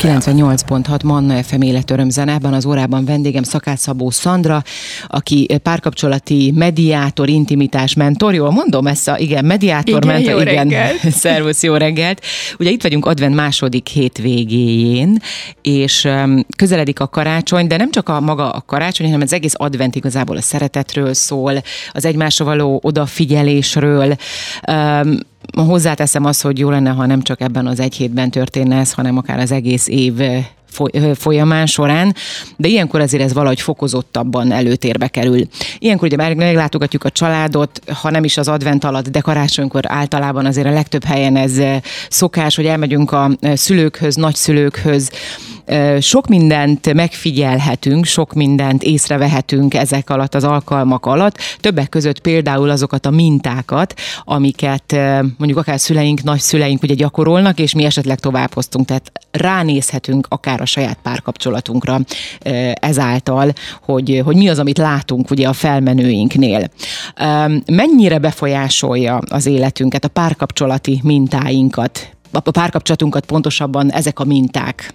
98.6 Manna FM életöröm zene. Ebben az órában vendégem Szakács Szabó Szandra, aki párkapcsolati mediátor, intimitás mentor. Jól mondom ezt a, igen, mediátor, Igen, mentor. jó igen. reggelt. Szervusz, jó reggelt. Ugye itt vagyunk advent második hétvégéjén, és közeledik a karácsony, de nem csak a maga a karácsony, hanem az egész advent igazából a szeretetről szól, az egymásra való odafigyelésről. Hozzáteszem azt, hogy jó lenne, ha nem csak ebben az egy hétben történne ez, hanem akár az egész év folyamán során, de ilyenkor azért ez valahogy fokozottabban előtérbe kerül. Ilyenkor ugye már meglátogatjuk a családot, ha nem is az advent alatt, de karácsonykor általában azért a legtöbb helyen ez szokás, hogy elmegyünk a szülőkhöz, nagyszülőkhöz, sok mindent megfigyelhetünk, sok mindent észrevehetünk ezek alatt az alkalmak alatt, többek között például azokat a mintákat, amiket mondjuk akár szüleink, nagyszüleink ugye gyakorolnak, és mi esetleg továbbhoztunk, tehát ránézhetünk akár a saját párkapcsolatunkra ezáltal, hogy, hogy mi az, amit látunk ugye a felmenőinknél. Mennyire befolyásolja az életünket, a párkapcsolati mintáinkat, a párkapcsolatunkat pontosabban ezek a minták?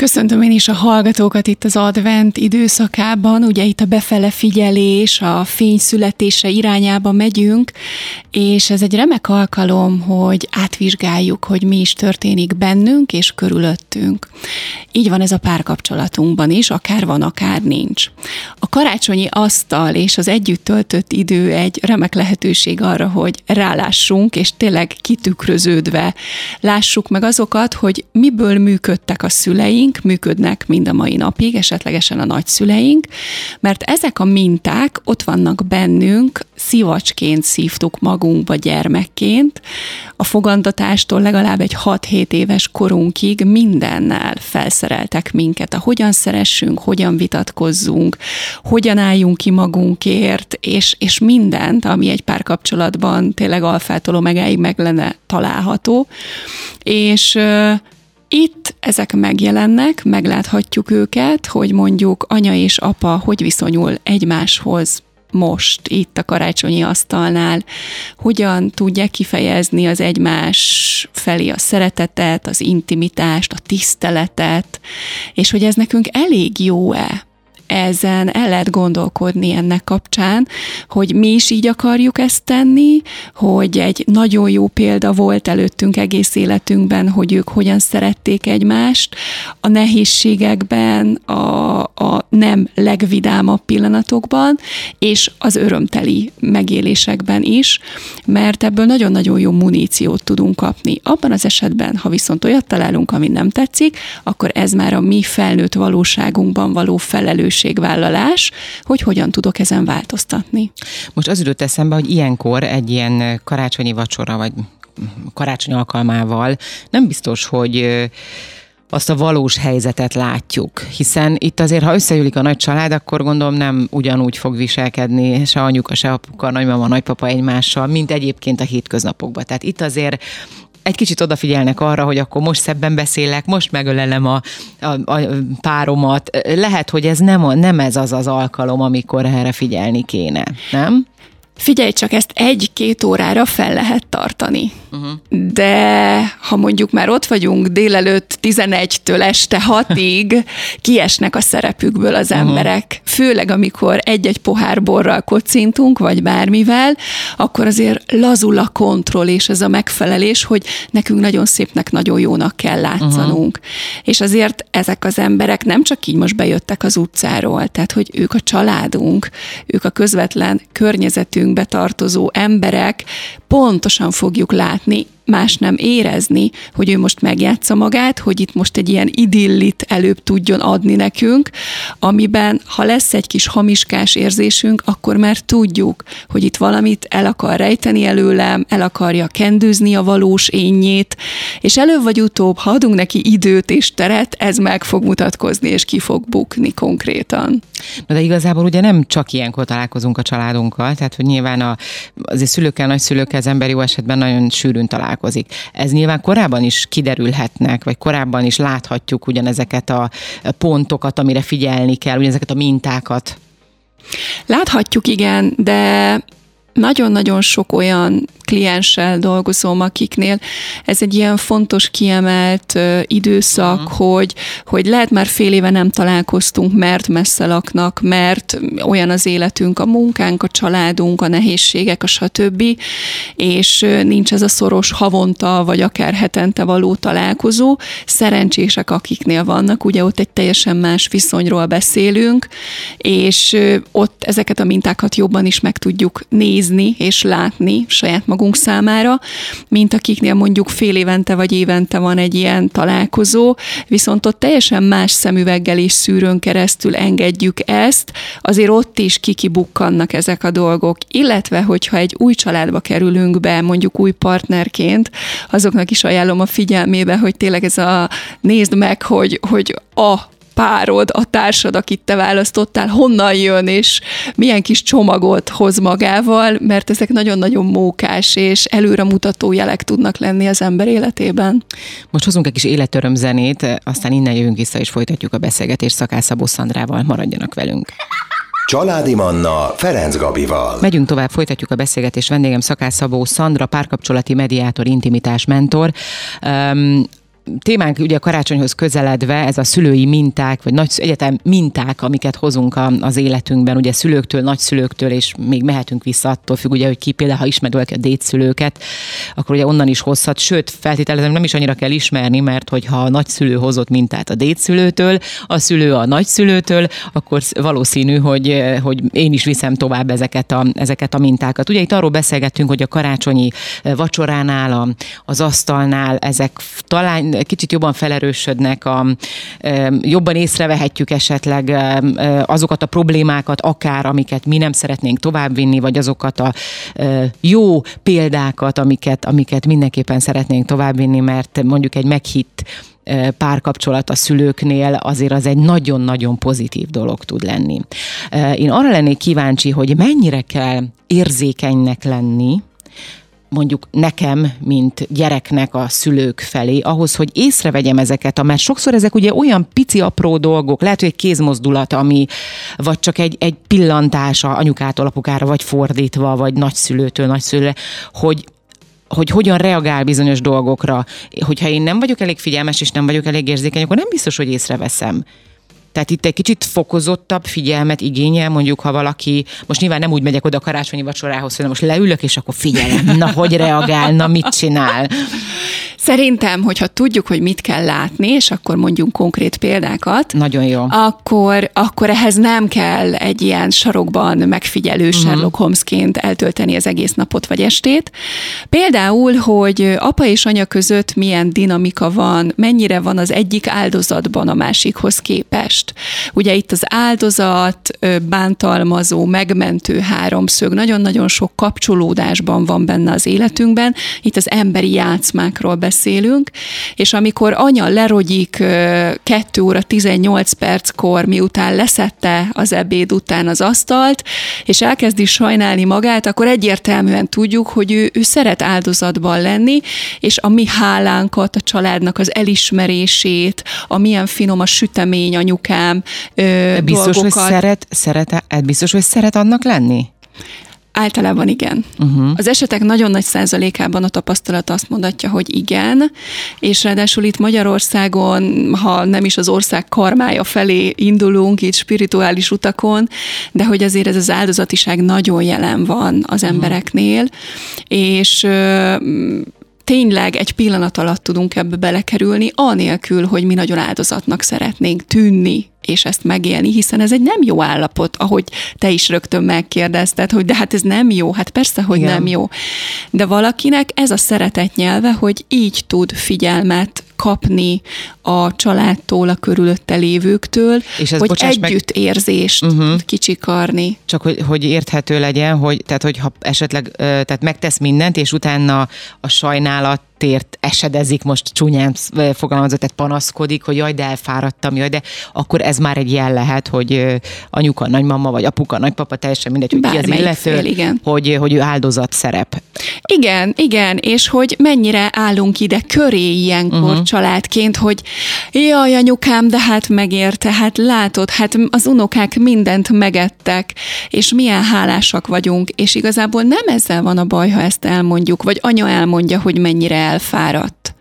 Köszöntöm én is a hallgatókat itt az advent időszakában, ugye itt a befele figyelés, a fény születése irányába megyünk, és ez egy remek alkalom, hogy átvizsgáljuk, hogy mi is történik bennünk és körülöttünk. Így van ez a párkapcsolatunkban is, akár van, akár nincs. A karácsonyi asztal és az együtt töltött idő egy remek lehetőség arra, hogy rálássunk, és tényleg kitükröződve lássuk meg azokat, hogy miből működtek a szüleink, működnek mind a mai napig, esetlegesen a nagyszüleink, mert ezek a minták ott vannak bennünk, szivacsként szívtuk magunkba gyermekként, a fogantatástól legalább egy 6-7 éves korunkig mindennel felszereltek minket, a hogyan szeressünk, hogyan vitatkozzunk, hogyan álljunk ki magunkért, és, és mindent, ami egy párkapcsolatban tényleg alfától omegáig meg lenne található, és itt ezek megjelennek, megláthatjuk őket, hogy mondjuk anya és apa hogy viszonyul egymáshoz most itt a karácsonyi asztalnál, hogyan tudják kifejezni az egymás felé a szeretetet, az intimitást, a tiszteletet, és hogy ez nekünk elég jó-e, ezen el lehet gondolkodni ennek kapcsán, hogy mi is így akarjuk ezt tenni, hogy egy nagyon jó példa volt előttünk egész életünkben, hogy ők hogyan szerették egymást, a nehézségekben, a, a nem legvidámabb pillanatokban, és az örömteli megélésekben is, mert ebből nagyon-nagyon jó muníciót tudunk kapni. Abban az esetben, ha viszont olyat találunk, ami nem tetszik, akkor ez már a mi felnőtt valóságunkban való felelősségvállalás, hogy hogyan tudok ezen változtatni. Most az jutott eszembe, hogy ilyenkor egy ilyen karácsonyi vacsora, vagy karácsony alkalmával nem biztos, hogy azt a valós helyzetet látjuk, hiszen itt azért, ha összegyűlik a nagy család, akkor gondolom nem ugyanúgy fog viselkedni se anyuka, se apuka, nagymama, nagypapa egymással, mint egyébként a hétköznapokban. Tehát itt azért egy kicsit odafigyelnek arra, hogy akkor most szebben beszélek, most megölelem a, a, a páromat. Lehet, hogy ez nem, nem ez az az alkalom, amikor erre figyelni kéne, nem? Figyelj csak, ezt egy-két órára fel lehet tartani. Uh-huh. De ha mondjuk már ott vagyunk délelőtt 11-től este 6-ig, kiesnek a szerepükből az emberek. Főleg, amikor egy-egy pohár borral kocintunk, vagy bármivel, akkor azért lazul a kontroll és ez a megfelelés, hogy nekünk nagyon szépnek, nagyon jónak kell látszanunk. Uh-huh. És azért ezek az emberek nem csak így most bejöttek az utcáról, tehát hogy ők a családunk, ők a közvetlen környezetünkbe tartozó emberek, pontosan fogjuk látni, más nem érezni, hogy ő most megjátsza magát, hogy itt most egy ilyen idillit előbb tudjon adni nekünk, amiben ha lesz egy kis hamiskás érzésünk, akkor már tudjuk, hogy itt valamit el akar rejteni előlem, el akarja kendőzni a valós énjét, és előbb vagy utóbb, ha adunk neki időt és teret, ez meg fog mutatkozni, és ki fog bukni konkrétan. Na de igazából ugye nem csak ilyenkor találkozunk a családunkkal, tehát hogy nyilván a, azért szülőkkel, nagyszülőkkel az ember jó esetben nagyon sűrűn találkozik. Ez nyilván korábban is kiderülhetnek, vagy korábban is láthatjuk ugyanezeket a pontokat, amire figyelni kell, ugyanezeket a mintákat. Láthatjuk, igen, de nagyon-nagyon sok olyan klienssel dolgozom, akiknél ez egy ilyen fontos, kiemelt időszak, uh-huh. hogy, hogy lehet már fél éve nem találkoztunk, mert messze laknak, mert olyan az életünk, a munkánk, a családunk, a nehézségek, a stb. És nincs ez a szoros havonta, vagy akár hetente való találkozó. Szerencsések, akiknél vannak, ugye ott egy teljesen más viszonyról beszélünk, és ott ezeket a mintákat jobban is meg tudjuk nézni és látni saját magunk magunk számára, mint akiknél mondjuk fél évente vagy évente van egy ilyen találkozó, viszont ott teljesen más szemüveggel és szűrőn keresztül engedjük ezt, azért ott is kikibukkannak ezek a dolgok, illetve hogyha egy új családba kerülünk be, mondjuk új partnerként, azoknak is ajánlom a figyelmébe, hogy tényleg ez a nézd meg, hogy, hogy a párod, a társad, akit te választottál, honnan jön, és milyen kis csomagot hoz magával, mert ezek nagyon-nagyon mókás és előremutató jelek tudnak lenni az ember életében. Most hozunk egy kis életöröm zenét, aztán innen jövünk vissza, és folytatjuk a beszélgetést Szakászabó Szandrával. Maradjanak velünk! Családi Manna Ferenc Gabival. Megyünk tovább, folytatjuk a beszélgetést. Vendégem Szakász Szabó Szandra, párkapcsolati mediátor, intimitás mentor. Um, témánk ugye a karácsonyhoz közeledve, ez a szülői minták, vagy nagy egyetem minták, amiket hozunk a, az életünkben, ugye szülőktől, nagyszülőktől, és még mehetünk vissza attól függ, ugye, hogy ki például, ha valaki a dédszülőket, akkor ugye onnan is hozhat, sőt, feltételezem nem is annyira kell ismerni, mert hogyha a nagyszülő hozott mintát a dédszülőtől, a szülő a nagyszülőtől, akkor valószínű, hogy, hogy én is viszem tovább ezeket a, ezeket a mintákat. Ugye itt arról beszélgettünk, hogy a karácsonyi vacsoránál, a, az asztalnál ezek talán kicsit jobban felerősödnek, a, jobban észrevehetjük esetleg azokat a problémákat, akár amiket mi nem szeretnénk továbbvinni, vagy azokat a jó példákat, amiket, amiket mindenképpen szeretnénk továbbvinni, mert mondjuk egy meghitt párkapcsolat a szülőknél azért az egy nagyon-nagyon pozitív dolog tud lenni. Én arra lennék kíváncsi, hogy mennyire kell érzékenynek lenni, mondjuk nekem, mint gyereknek a szülők felé, ahhoz, hogy észrevegyem ezeket, mert sokszor ezek ugye olyan pici apró dolgok, lehet, hogy egy kézmozdulat, ami, vagy csak egy, egy pillantása anyukától apukára, vagy fordítva, vagy nagyszülőtől nagyszülőre, hogy, hogy hogyan reagál bizonyos dolgokra. Hogyha én nem vagyok elég figyelmes, és nem vagyok elég érzékeny, akkor nem biztos, hogy észreveszem. Tehát itt egy kicsit fokozottabb figyelmet igényel, mondjuk, ha valaki, most nyilván nem úgy megyek oda karácsonyi vacsorához, hogy most leülök, és akkor figyelem, na, hogy reagál, na, mit csinál. Szerintem, hogyha tudjuk, hogy mit kell látni, és akkor mondjunk konkrét példákat. Nagyon jó. Akkor, akkor ehhez nem kell egy ilyen sarokban megfigyelő uh-huh. Sherlock Holmesként eltölteni az egész napot vagy estét. Például, hogy apa és anya között milyen dinamika van, mennyire van az egyik áldozatban a másikhoz képest. Ugye itt az áldozat, bántalmazó, megmentő háromszög, nagyon-nagyon sok kapcsolódásban van benne az életünkben. Itt az emberi játszmákról beszélünk, és amikor anya lerogyik 2 óra 18 perckor, miután leszette az ebéd után az asztalt, és elkezdi sajnálni magát, akkor egyértelműen tudjuk, hogy ő, ő szeret áldozatban lenni, és a mi hálánkat, a családnak az elismerését, a milyen finom a sütemény anyukám biztos, dolgokat. hogy szeret, szeret, biztos, hogy szeret annak lenni? Általában igen. Uh-huh. Az esetek nagyon nagy százalékában a tapasztalat azt mondatja, hogy igen, és ráadásul itt Magyarországon, ha nem is az ország karmája felé indulunk, itt spirituális utakon, de hogy azért ez az áldozatiság nagyon jelen van az uh-huh. embereknél, és tényleg egy pillanat alatt tudunk ebbe belekerülni, anélkül, hogy mi nagyon áldozatnak szeretnénk tűnni és ezt megélni, hiszen ez egy nem jó állapot, ahogy te is rögtön megkérdezted, hogy de hát ez nem jó, hát persze, hogy Igen. nem jó. De valakinek ez a szeretet nyelve, hogy így tud figyelmet kapni a családtól, a körülötte lévőktől, és ez, hogy együttérzést meg... uh-huh. kicsikarni. Csak hogy, hogy érthető legyen, hogy tehát hogyha esetleg tehát megtesz mindent, és utána a sajnálat tért esedezik, most csúnyán fogalmazott, tehát panaszkodik, hogy jaj, de elfáradtam, jaj, de akkor ez már egy jel lehet, hogy anyuka, nagymama, vagy apuka, nagypapa, teljesen mindegy, hogy Bármelyik ki az illető, fél, igen. Hogy, hogy ő áldozat szerep. Igen, igen, és hogy mennyire állunk ide köré ilyenkor uh-huh. családként, hogy Jaj, anyukám, de hát megérte, hát látod, hát az unokák mindent megettek, és milyen hálásak vagyunk, és igazából nem ezzel van a baj, ha ezt elmondjuk, vagy anya elmondja, hogy mennyire elfáradt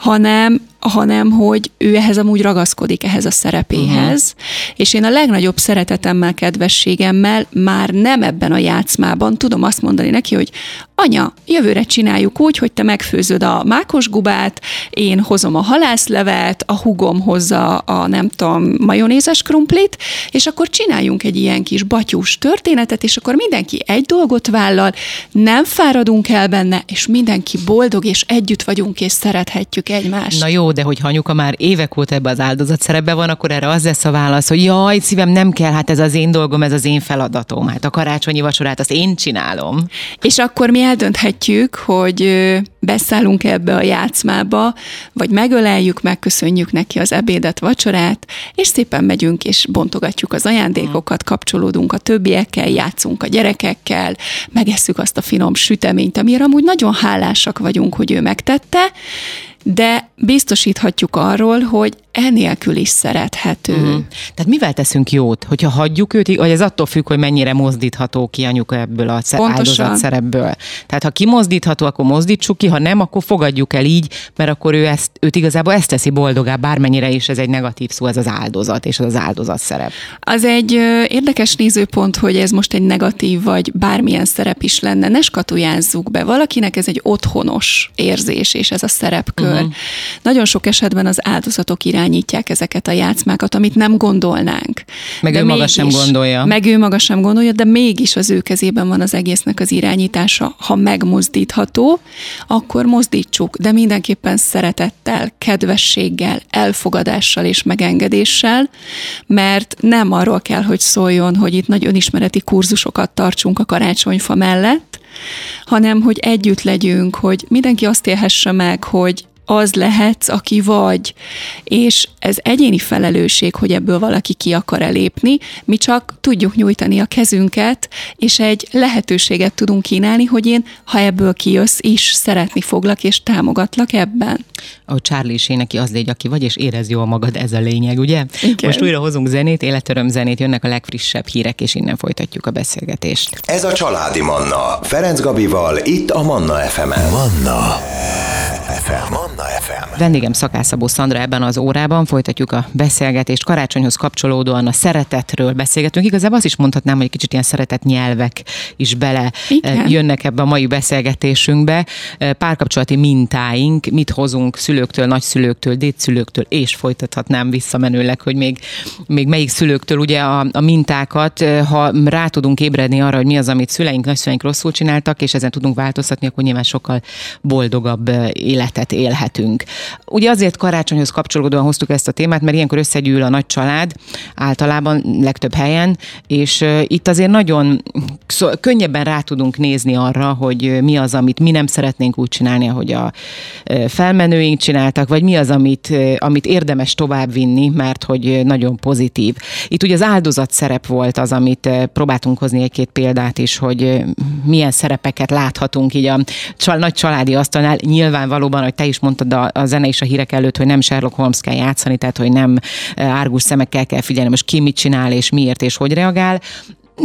hanem hanem hogy ő ehhez amúgy ragaszkodik, ehhez a szerepéhez, uh-huh. és én a legnagyobb szeretetemmel, kedvességemmel már nem ebben a játszmában tudom azt mondani neki, hogy anya, jövőre csináljuk úgy, hogy te megfőzöd a mákosgubát, én hozom a halászlevet, a hugom hozza a nem tudom, majonézes krumplit, és akkor csináljunk egy ilyen kis batyús történetet, és akkor mindenki egy dolgot vállal, nem fáradunk el benne, és mindenki boldog, és együtt vagyunk, és szerethetjük egymást. Na jó, de hogyha anyuka már évek óta ebbe az áldozat szerepbe van, akkor erre az lesz a válasz, hogy jaj, szívem, nem kell, hát ez az én dolgom, ez az én feladatom, hát a karácsonyi vacsorát azt én csinálom. És akkor mi eldönthetjük, hogy beszállunk ebbe a játszmába, vagy megöleljük, megköszönjük neki az ebédet, vacsorát, és szépen megyünk, és bontogatjuk az ajándékokat, kapcsolódunk a többiekkel, játszunk a gyerekekkel, megesszük azt a finom süteményt, amire amúgy nagyon hálásak vagyunk, hogy ő megtette, de biztosíthatjuk arról, hogy enélkül is szerethető. Uh-huh. Tehát mivel teszünk jót? Hogyha hagyjuk őt, vagy ez attól függ, hogy mennyire mozdítható ki anyuka ebből a áldozat szerepből. Tehát ha kimozdítható, akkor mozdítsuk ki, ha nem, akkor fogadjuk el így, mert akkor ő ezt, őt igazából ezt teszi boldogá, bármennyire is ez egy negatív szó, ez az áldozat, és az az áldozat szerep. Az egy érdekes nézőpont, hogy ez most egy negatív, vagy bármilyen szerep is lenne. Ne skatujázzuk be. Valakinek ez egy otthonos érzés, és ez a szerepkör. Uh-huh. Nagyon sok esetben az áldozatok irány irányítják ezeket a játszmákat, amit nem gondolnánk. Meg de ő maga sem gondolja. Meg ő maga sem gondolja, de mégis az ő kezében van az egésznek az irányítása. Ha megmozdítható, akkor mozdítsuk, de mindenképpen szeretettel, kedvességgel, elfogadással és megengedéssel, mert nem arról kell, hogy szóljon, hogy itt nagy önismereti kurzusokat tartsunk a karácsonyfa mellett, hanem hogy együtt legyünk, hogy mindenki azt élhesse meg, hogy az lehetsz, aki vagy, és ez egyéni felelősség, hogy ebből valaki ki akar elépni, mi csak tudjuk nyújtani a kezünket, és egy lehetőséget tudunk kínálni, hogy én, ha ebből kijössz, is szeretni foglak, és támogatlak ebben. A Charlie is neki az légy, aki vagy, és érez jól magad, ez a lényeg, ugye? Igen. Most újra hozunk zenét, életöröm zenét, jönnek a legfrissebb hírek, és innen folytatjuk a beszélgetést. Ez a Családi Manna, Ferenc Gabival, itt a Manna FM-en. Manna FM. Manna FM. Vendégem Szakászabó Szandra ebben az órában folytatjuk a beszélgetést. Karácsonyhoz kapcsolódóan a szeretetről beszélgetünk. Igazából azt is mondhatnám, hogy egy kicsit ilyen szeretet nyelvek is bele Igen. Eh, jönnek ebbe a mai beszélgetésünkbe. Eh, párkapcsolati mintáink, mit hozunk szülőktől, nagyszülőktől, dédszülőktől, és folytathatnám visszamenőleg, hogy még, még melyik szülőktől ugye a, a mintákat, eh, ha rá tudunk ébredni arra, hogy mi az, amit szüleink, nagyszüleink rosszul csináltak, és ezen tudunk változtatni, akkor nyilván sokkal boldogabb életet élhetünk. Ugye azért karácsonyhoz kapcsolódóan hoztuk ezt a témát, mert ilyenkor összegyűl a nagy család, általában legtöbb helyen, és itt azért nagyon szó, könnyebben rá tudunk nézni arra, hogy mi az, amit mi nem szeretnénk úgy csinálni, ahogy a felmenőink csináltak, vagy mi az, amit, amit érdemes továbbvinni, mert hogy nagyon pozitív. Itt ugye az áldozat szerep volt az, amit próbáltunk hozni egy-két példát is, hogy milyen szerepeket láthatunk így a csal, nagy családi asztalnál. Nyilván valóban, hogy te is mondtad a, a zene és a hírek előtt, hogy nem Sherlock Holmes kell játszani, tehát hogy nem árgus szemekkel kell figyelni, most ki mit csinál, és miért, és hogy reagál,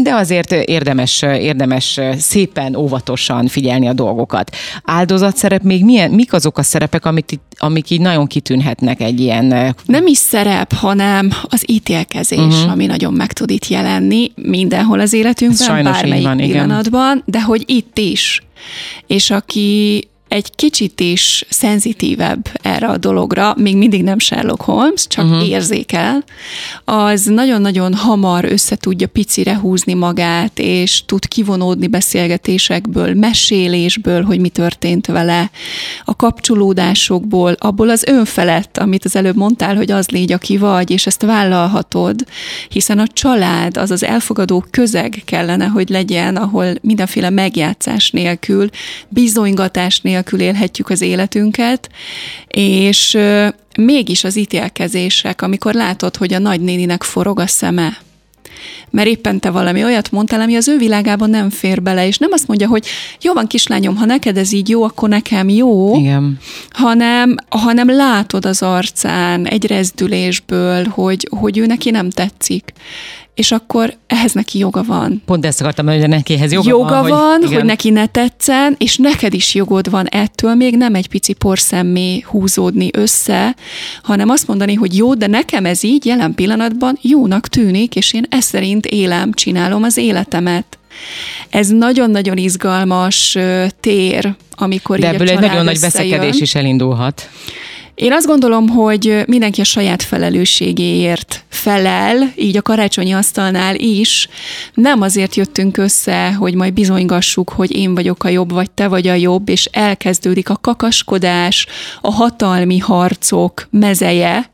de azért érdemes, érdemes szépen, óvatosan figyelni a dolgokat. Áldozatszerep még milyen, mik azok a szerepek, amik, amik így nagyon kitűnhetnek egy ilyen... Nem is szerep, hanem az ítélkezés, uh-huh. ami nagyon meg tud itt jelenni mindenhol az életünkben, bármelyik van, pillanatban, igen. de hogy itt is. És aki egy kicsit is szenzitívebb erre a dologra, még mindig nem Sherlock Holmes, csak uh-huh. érzékel, az nagyon-nagyon hamar össze tudja picire húzni magát, és tud kivonódni beszélgetésekből, mesélésből, hogy mi történt vele, a kapcsolódásokból, abból az önfelett, amit az előbb mondtál, hogy az légy, aki vagy, és ezt vállalhatod, hiszen a család, az az elfogadó közeg kellene, hogy legyen, ahol mindenféle megjátszás nélkül, bizonygatás nélkül, nélkül élhetjük az életünket, és mégis az ítélkezések, amikor látod, hogy a nagynéninek forog a szeme, mert éppen te valami olyat mondtál, ami az ő világában nem fér bele, és nem azt mondja, hogy jó van kislányom, ha neked ez így jó, akkor nekem jó, Igen. Hanem, hanem látod az arcán egy rezdülésből, hogy, hogy ő neki nem tetszik és akkor ehhez neki joga van. Pont ezt akartam, hogy nekihez joga, joga van. van, hogy, hogy neki ne tetszen, és neked is jogod van ettől még nem egy pici porszemmé húzódni össze, hanem azt mondani, hogy jó, de nekem ez így jelen pillanatban jónak tűnik, és én ezt szerint élem, csinálom az életemet. Ez nagyon-nagyon izgalmas tér, amikor De ebből egy nagyon nagy veszekedés is elindulhat. Én azt gondolom, hogy mindenki a saját felelősségéért felel, így a karácsonyi asztalnál is. Nem azért jöttünk össze, hogy majd bizonygassuk, hogy én vagyok a jobb, vagy te vagy a jobb, és elkezdődik a kakaskodás, a hatalmi harcok mezeje,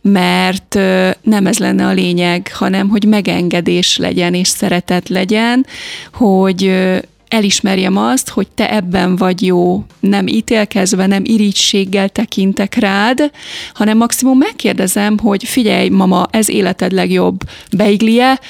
mert nem ez lenne a lényeg, hanem hogy megengedés legyen és szeretet legyen, hogy elismerjem azt, hogy te ebben vagy jó, nem ítélkezve, nem irigységgel tekintek rád, hanem maximum megkérdezem, hogy figyelj, mama, ez életed legjobb. Beiglie,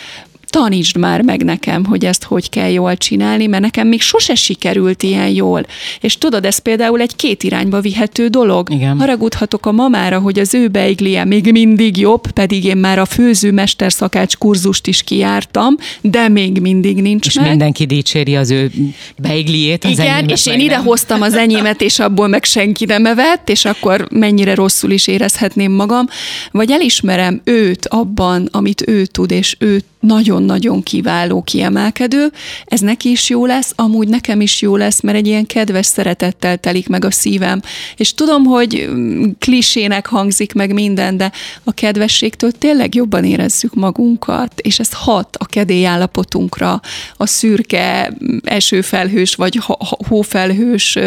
tanítsd már meg nekem, hogy ezt hogy kell jól csinálni, mert nekem még sose sikerült ilyen jól. És tudod, ez például egy két irányba vihető dolog. Igen. Haragudhatok a mamára, hogy az ő beiglie még mindig jobb, pedig én már a főző mesterszakács kurzust is kijártam, de még mindig nincs És meg. mindenki dicséri az ő beigliét. Az Igen, és én ide hoztam az enyémet, és abból meg senki nem evett, és akkor mennyire rosszul is érezhetném magam, vagy elismerem őt abban, amit ő tud, és ő nagyon-nagyon kiváló, kiemelkedő, ez neki is jó lesz, amúgy nekem is jó lesz, mert egy ilyen kedves szeretettel telik meg a szívem. És tudom, hogy mm, klisének hangzik meg minden, de a kedvességtől tényleg jobban érezzük magunkat, és ez hat a kedélyállapotunkra, a szürke, mm, esőfelhős vagy hófelhős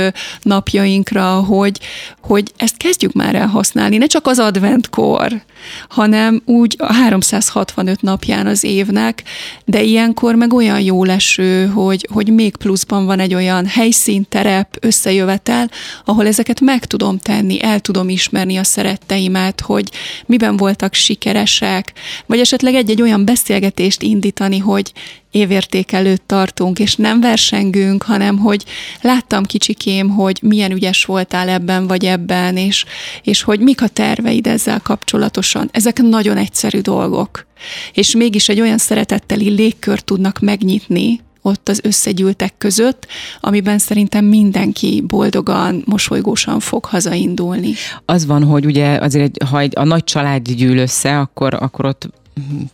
napjainkra, hogy, hogy ezt kezdjük már el használni, ne csak az adventkor, hanem úgy a 365 napján az évnek, de ilyenkor meg olyan jó leső, hogy, hogy még pluszban van egy olyan helyszín, terep, összejövetel, ahol ezeket meg tudom tenni, el tudom ismerni a szeretteimet, hogy miben voltak sikeresek, vagy esetleg egy-egy olyan beszélgetést indítani, hogy évérték előtt tartunk, és nem versengünk, hanem hogy láttam kicsikém, hogy milyen ügyes voltál ebben vagy ebben, és, és hogy mik a terveid ezzel kapcsolatosan. Ezek nagyon egyszerű dolgok. És mégis egy olyan szeretetteli légkör tudnak megnyitni, ott az összegyűltek között, amiben szerintem mindenki boldogan, mosolygósan fog hazaindulni. Az van, hogy ugye azért, ha a nagy család gyűl össze, akkor, akkor ott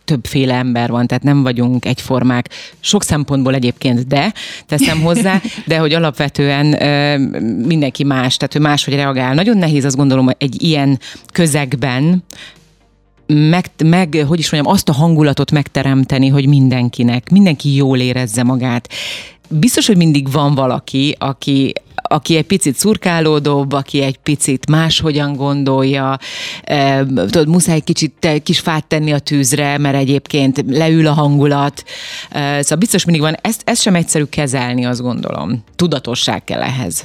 többféle ember van, tehát nem vagyunk egyformák. Sok szempontból egyébként, de teszem hozzá, de hogy alapvetően mindenki más, tehát ő máshogy reagál. Nagyon nehéz azt gondolom, egy ilyen közegben meg, meg, hogy is mondjam, azt a hangulatot megteremteni, hogy mindenkinek, mindenki jól érezze magát. Biztos, hogy mindig van valaki, aki, aki egy picit szurkálódóbb, aki egy picit máshogyan gondolja, e, tudod, muszáj kicsit kis fát tenni a tűzre, mert egyébként leül a hangulat. E, szóval biztos mindig van, ezt, ezt sem egyszerű kezelni, azt gondolom. Tudatosság kell ehhez.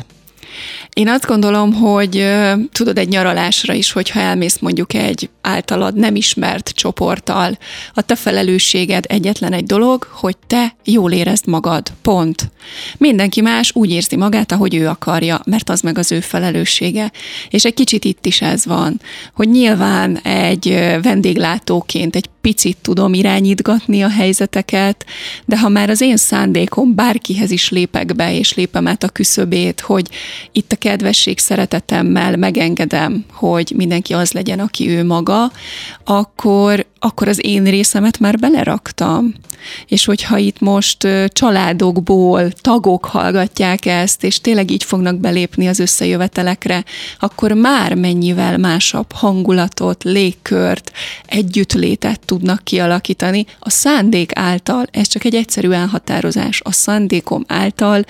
Én azt gondolom, hogy tudod, egy nyaralásra is, hogyha elmész mondjuk egy általad nem ismert csoporttal, a te felelősséged egyetlen egy dolog, hogy te jól érezd magad. Pont. Mindenki más úgy érzi magát, ahogy ő akarja, mert az meg az ő felelőssége. És egy kicsit itt is ez van, hogy nyilván egy vendéglátóként egy picit tudom irányítgatni a helyzeteket, de ha már az én szándékom bárkihez is lépek be, és lépem át a küszöbét, hogy itt a kedvesség szeretetemmel megengedem, hogy mindenki az legyen, aki ő maga, akkor, akkor az én részemet már beleraktam. És hogyha itt most családokból tagok hallgatják ezt, és tényleg így fognak belépni az összejövetelekre, akkor már mennyivel másabb hangulatot, légkört, együttlétet tudnak kialakítani. A szándék által, ez csak egy egyszerű elhatározás, a szándékom által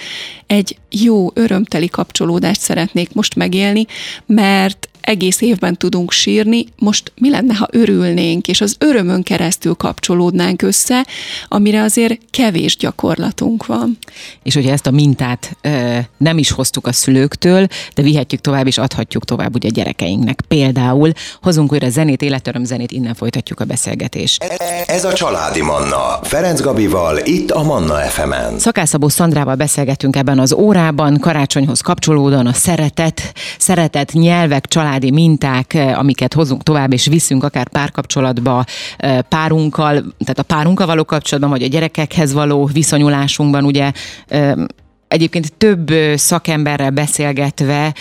egy jó, örömteli kapcsolódást szeretnék most megélni, mert egész évben tudunk sírni, most mi lenne, ha örülnénk, és az örömön keresztül kapcsolódnánk össze, amire azért kevés gyakorlatunk van. És hogyha ezt a mintát e, nem is hoztuk a szülőktől, de vihetjük tovább, és adhatjuk tovább ugye a gyerekeinknek. Például hozunk újra zenét, életöröm zenét, innen folytatjuk a beszélgetést. Ez a Családi Manna. Ferenc Gabival, itt a Manna FM-en. Szakászabó Szandrával beszélgetünk ebben az órában, karácsonyhoz kapcsolódóan a szeretet, szeretet nyelvek, családi minták, amiket hozunk tovább, és viszünk akár párkapcsolatba, párunkkal, tehát a párunkkal való kapcsolatban, vagy a gyerekekhez való viszonyulásunkban, ugye egyébként több szakemberrel beszélgetve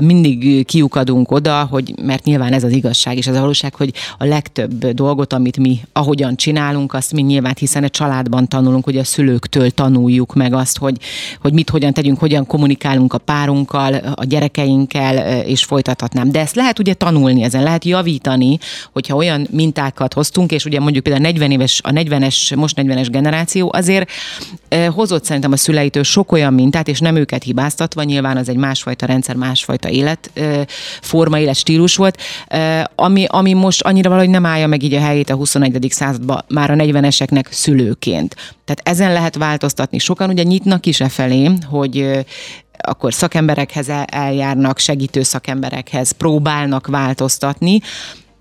mindig kiukadunk oda, hogy mert nyilván ez az igazság és az a valóság, hogy a legtöbb dolgot, amit mi ahogyan csinálunk, azt mi nyilván, hiszen a családban tanulunk, hogy a szülőktől tanuljuk meg azt, hogy, hogy mit hogyan tegyünk, hogyan kommunikálunk a párunkkal, a gyerekeinkkel, és folytathatnám. De ezt lehet ugye tanulni, ezen lehet javítani, hogyha olyan mintákat hoztunk, és ugye mondjuk például a 40 éves, a 40-es, most 40-es generáció azért hozott szerintem a szüleitől sok olyan mintát, és nem őket hibáztatva, nyilván az egy másfajta rendszer, másfajta életforma, életstílus volt, ami, ami most annyira valahogy nem állja meg így a helyét a 21. században, már a 40-eseknek szülőként. Tehát ezen lehet változtatni. Sokan ugye nyitnak is e felé, hogy akkor szakemberekhez eljárnak, segítő szakemberekhez próbálnak változtatni,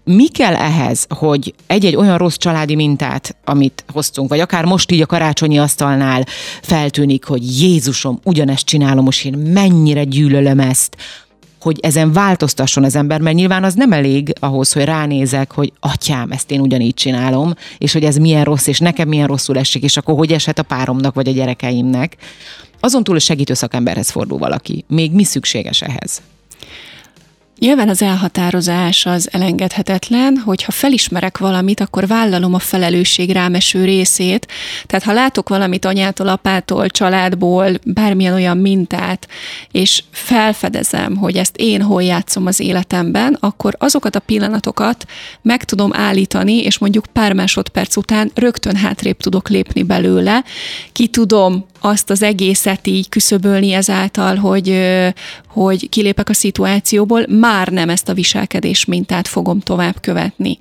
mi kell ehhez, hogy egy-egy olyan rossz családi mintát, amit hoztunk, vagy akár most így a karácsonyi asztalnál feltűnik, hogy Jézusom, ugyanezt csinálom, most én mennyire gyűlölöm ezt, hogy ezen változtasson az ember, mert nyilván az nem elég ahhoz, hogy ránézek, hogy atyám, ezt én ugyanígy csinálom, és hogy ez milyen rossz, és nekem milyen rosszul esik, és akkor hogy eshet a páromnak, vagy a gyerekeimnek. Azon túl a segítő szakemberhez fordul valaki. Még mi szükséges ehhez? Nyilván az elhatározás az elengedhetetlen, hogy ha felismerek valamit, akkor vállalom a felelősség rámeső részét. Tehát ha látok valamit anyától, apától, családból, bármilyen olyan mintát, és felfedezem, hogy ezt én hol játszom az életemben, akkor azokat a pillanatokat meg tudom állítani, és mondjuk pár másodperc után rögtön hátrébb tudok lépni belőle, ki tudom azt az egészet így küszöbölni ezáltal, hogy, hogy kilépek a szituációból, már nem ezt a viselkedés mintát fogom tovább követni.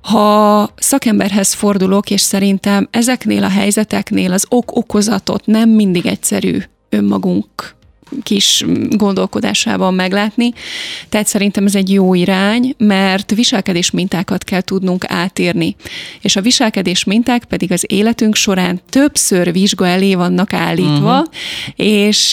Ha szakemberhez fordulok, és szerintem ezeknél a helyzeteknél az ok-okozatot nem mindig egyszerű önmagunk kis gondolkodásában meglátni. Tehát szerintem ez egy jó irány, mert viselkedés mintákat kell tudnunk átírni. És a viselkedés minták pedig az életünk során többször vizsga elé vannak állítva, uh-huh. és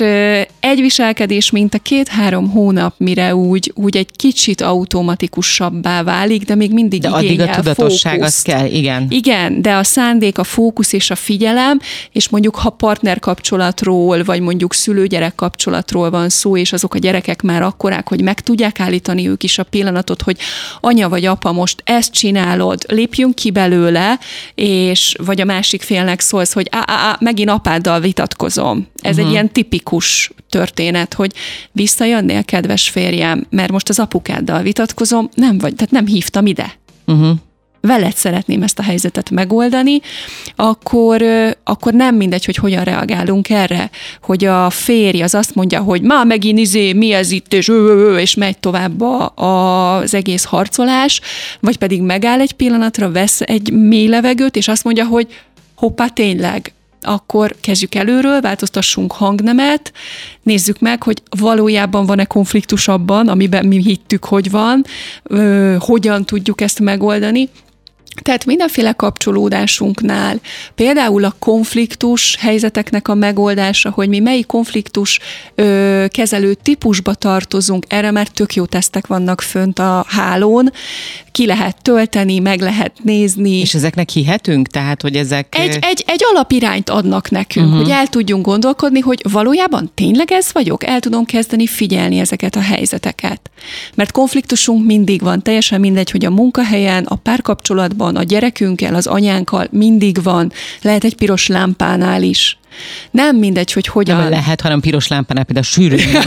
egy viselkedés minta két-három hónap, mire úgy, úgy egy kicsit automatikusabbá válik, de még mindig De addig a tudatosság az kell, igen. Igen, de a szándék, a fókusz és a figyelem, és mondjuk ha partner kapcsolatról, vagy mondjuk szülőgyerek kapcsolatról, kapcsolatról van szó, és azok a gyerekek már akkorák, hogy meg tudják állítani ők is a pillanatot, hogy anya vagy apa, most ezt csinálod, lépjünk ki belőle, és vagy a másik félnek szólsz, hogy á, á, á megint apáddal vitatkozom. Ez uh-huh. egy mhm. ilyen tipikus történet, hogy visszajönnél, kedves férjem, mert most az apukáddal vitatkozom, nem vagy, tehát nem hívtam ide. Uh-huh veled szeretném ezt a helyzetet megoldani, akkor, akkor nem mindegy, hogy hogyan reagálunk erre, hogy a férj az azt mondja, hogy ma megint izé, mi ez itt, és, és megy tovább az egész harcolás, vagy pedig megáll egy pillanatra, vesz egy mély levegőt, és azt mondja, hogy hoppá, tényleg, akkor kezdjük előről, változtassunk hangnemet, nézzük meg, hogy valójában van-e konfliktus abban, amiben mi hittük, hogy van, ö, hogyan tudjuk ezt megoldani, tehát mindenféle kapcsolódásunknál, például a konfliktus helyzeteknek a megoldása, hogy mi melyik konfliktus ö, kezelő típusba tartozunk, erre már tök jó tesztek vannak fönt a hálón, ki lehet tölteni, meg lehet nézni. És ezeknek hihetünk? Tehát, hogy ezek... Egy, egy, egy alapirányt adnak nekünk, uh-huh. hogy el tudjunk gondolkodni, hogy valójában tényleg ez vagyok? El tudom kezdeni figyelni ezeket a helyzeteket. Mert konfliktusunk mindig van, teljesen mindegy, hogy a munkahelyen, a párkapcsolatban, a gyerekünkkel, az anyánkkal mindig van, lehet egy piros lámpánál is. Nem mindegy, hogy hogyan... Nem lehet, hanem piros lámpánál például sűrűn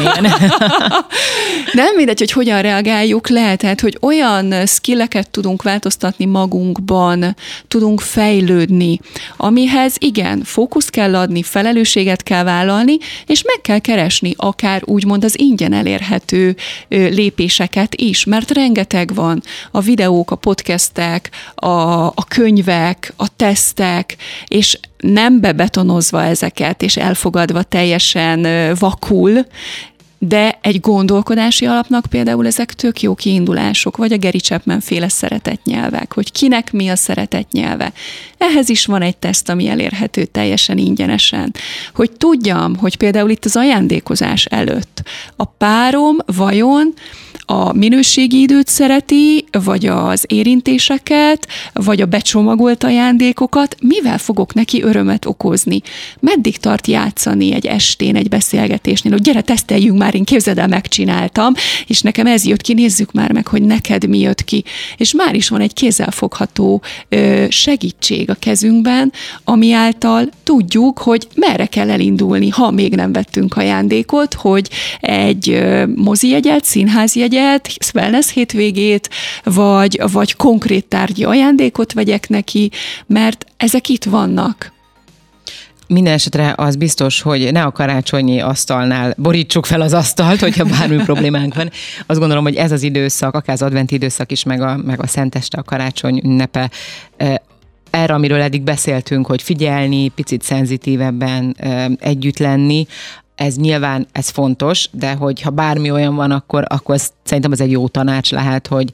Nem mindegy, hogy hogyan reagáljuk le, tehát, hogy olyan skilleket tudunk változtatni magunkban, tudunk fejlődni, amihez igen, fókusz kell adni, felelősséget kell vállalni, és meg kell keresni akár úgymond az ingyen elérhető lépéseket is, mert rengeteg van. A videók, a podcastek, a, a könyvek, a tesztek, és nem bebetonozva ezeket, és elfogadva teljesen vakul, de egy gondolkodási alapnak például ezek tök jó kiindulások, vagy a Geri Chapman féle szeretetnyelvek, hogy kinek mi a szeretetnyelve. Ehhez is van egy teszt, ami elérhető teljesen ingyenesen. Hogy tudjam, hogy például itt az ajándékozás előtt a párom vajon a minőségi időt szereti, vagy az érintéseket, vagy a becsomagolt ajándékokat, mivel fogok neki örömet okozni? Meddig tart játszani egy estén, egy beszélgetésnél, hogy gyere, teszteljünk már, én képzeld el, megcsináltam, és nekem ez jött ki, nézzük már meg, hogy neked mi jött ki. És már is van egy kézzelfogható segítség a kezünkben, ami által tudjuk, hogy merre kell elindulni, ha még nem vettünk ajándékot, hogy egy mozi jegyet, színházi jegyet, jegyet, wellness hétvégét, vagy, vagy konkrét tárgyi ajándékot vegyek neki, mert ezek itt vannak. Minden esetre az biztos, hogy ne a karácsonyi asztalnál borítsuk fel az asztalt, hogyha bármi problémánk van. Azt gondolom, hogy ez az időszak, akár az adventi időszak is, meg a, meg a szenteste, a karácsony ünnepe, erre, amiről eddig beszéltünk, hogy figyelni, picit szenzitívebben együtt lenni, ez nyilván ez fontos, de hogyha bármi olyan van, akkor, akkor ez, szerintem ez egy jó tanács lehet, hogy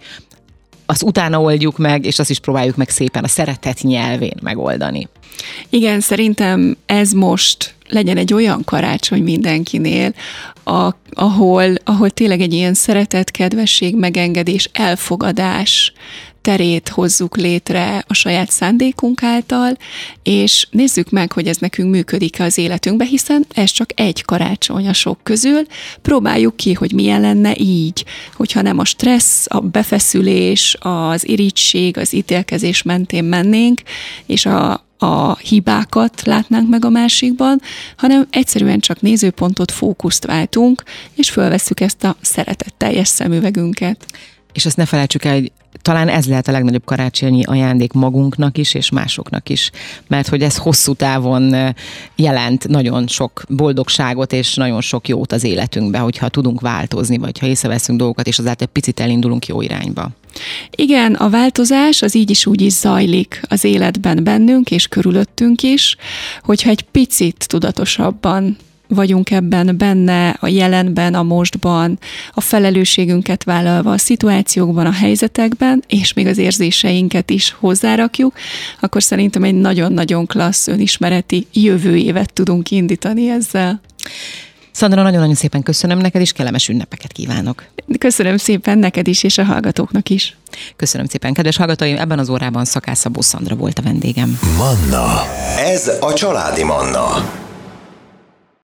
azt utána oldjuk meg, és azt is próbáljuk meg szépen a szeretet nyelvén megoldani. Igen, szerintem ez most legyen egy olyan karácsony mindenkinél, a, ahol, ahol tényleg egy ilyen szeretet, kedvesség, megengedés, elfogadás terét hozzuk létre a saját szándékunk által, és nézzük meg, hogy ez nekünk működik az életünkbe, hiszen ez csak egy karácsony a sok közül. Próbáljuk ki, hogy milyen lenne így, hogyha nem a stressz, a befeszülés, az irítség, az ítélkezés mentén mennénk, és a, a hibákat látnánk meg a másikban, hanem egyszerűen csak nézőpontot, fókuszt váltunk, és fölveszük ezt a szeretetteljes szemüvegünket. És azt ne felejtsük el, hogy talán ez lehet a legnagyobb karácsonyi ajándék magunknak is, és másoknak is. Mert hogy ez hosszú távon jelent nagyon sok boldogságot, és nagyon sok jót az életünkbe, hogyha tudunk változni, vagy ha észreveszünk dolgokat, és azáltal egy picit elindulunk jó irányba. Igen, a változás az így is úgy is zajlik az életben bennünk és körülöttünk is, hogyha egy picit tudatosabban vagyunk ebben benne, a jelenben, a mostban, a felelősségünket vállalva a szituációkban, a helyzetekben, és még az érzéseinket is hozzárakjuk, akkor szerintem egy nagyon-nagyon klassz önismereti jövő évet tudunk indítani ezzel. Szandra, nagyon-nagyon szépen köszönöm neked, és kellemes ünnepeket kívánok. Köszönöm szépen neked is, és a hallgatóknak is. Köszönöm szépen, kedves hallgatóim, ebben az órában Szakászabó Szandra volt a vendégem. Manna. Ez a családi Manna.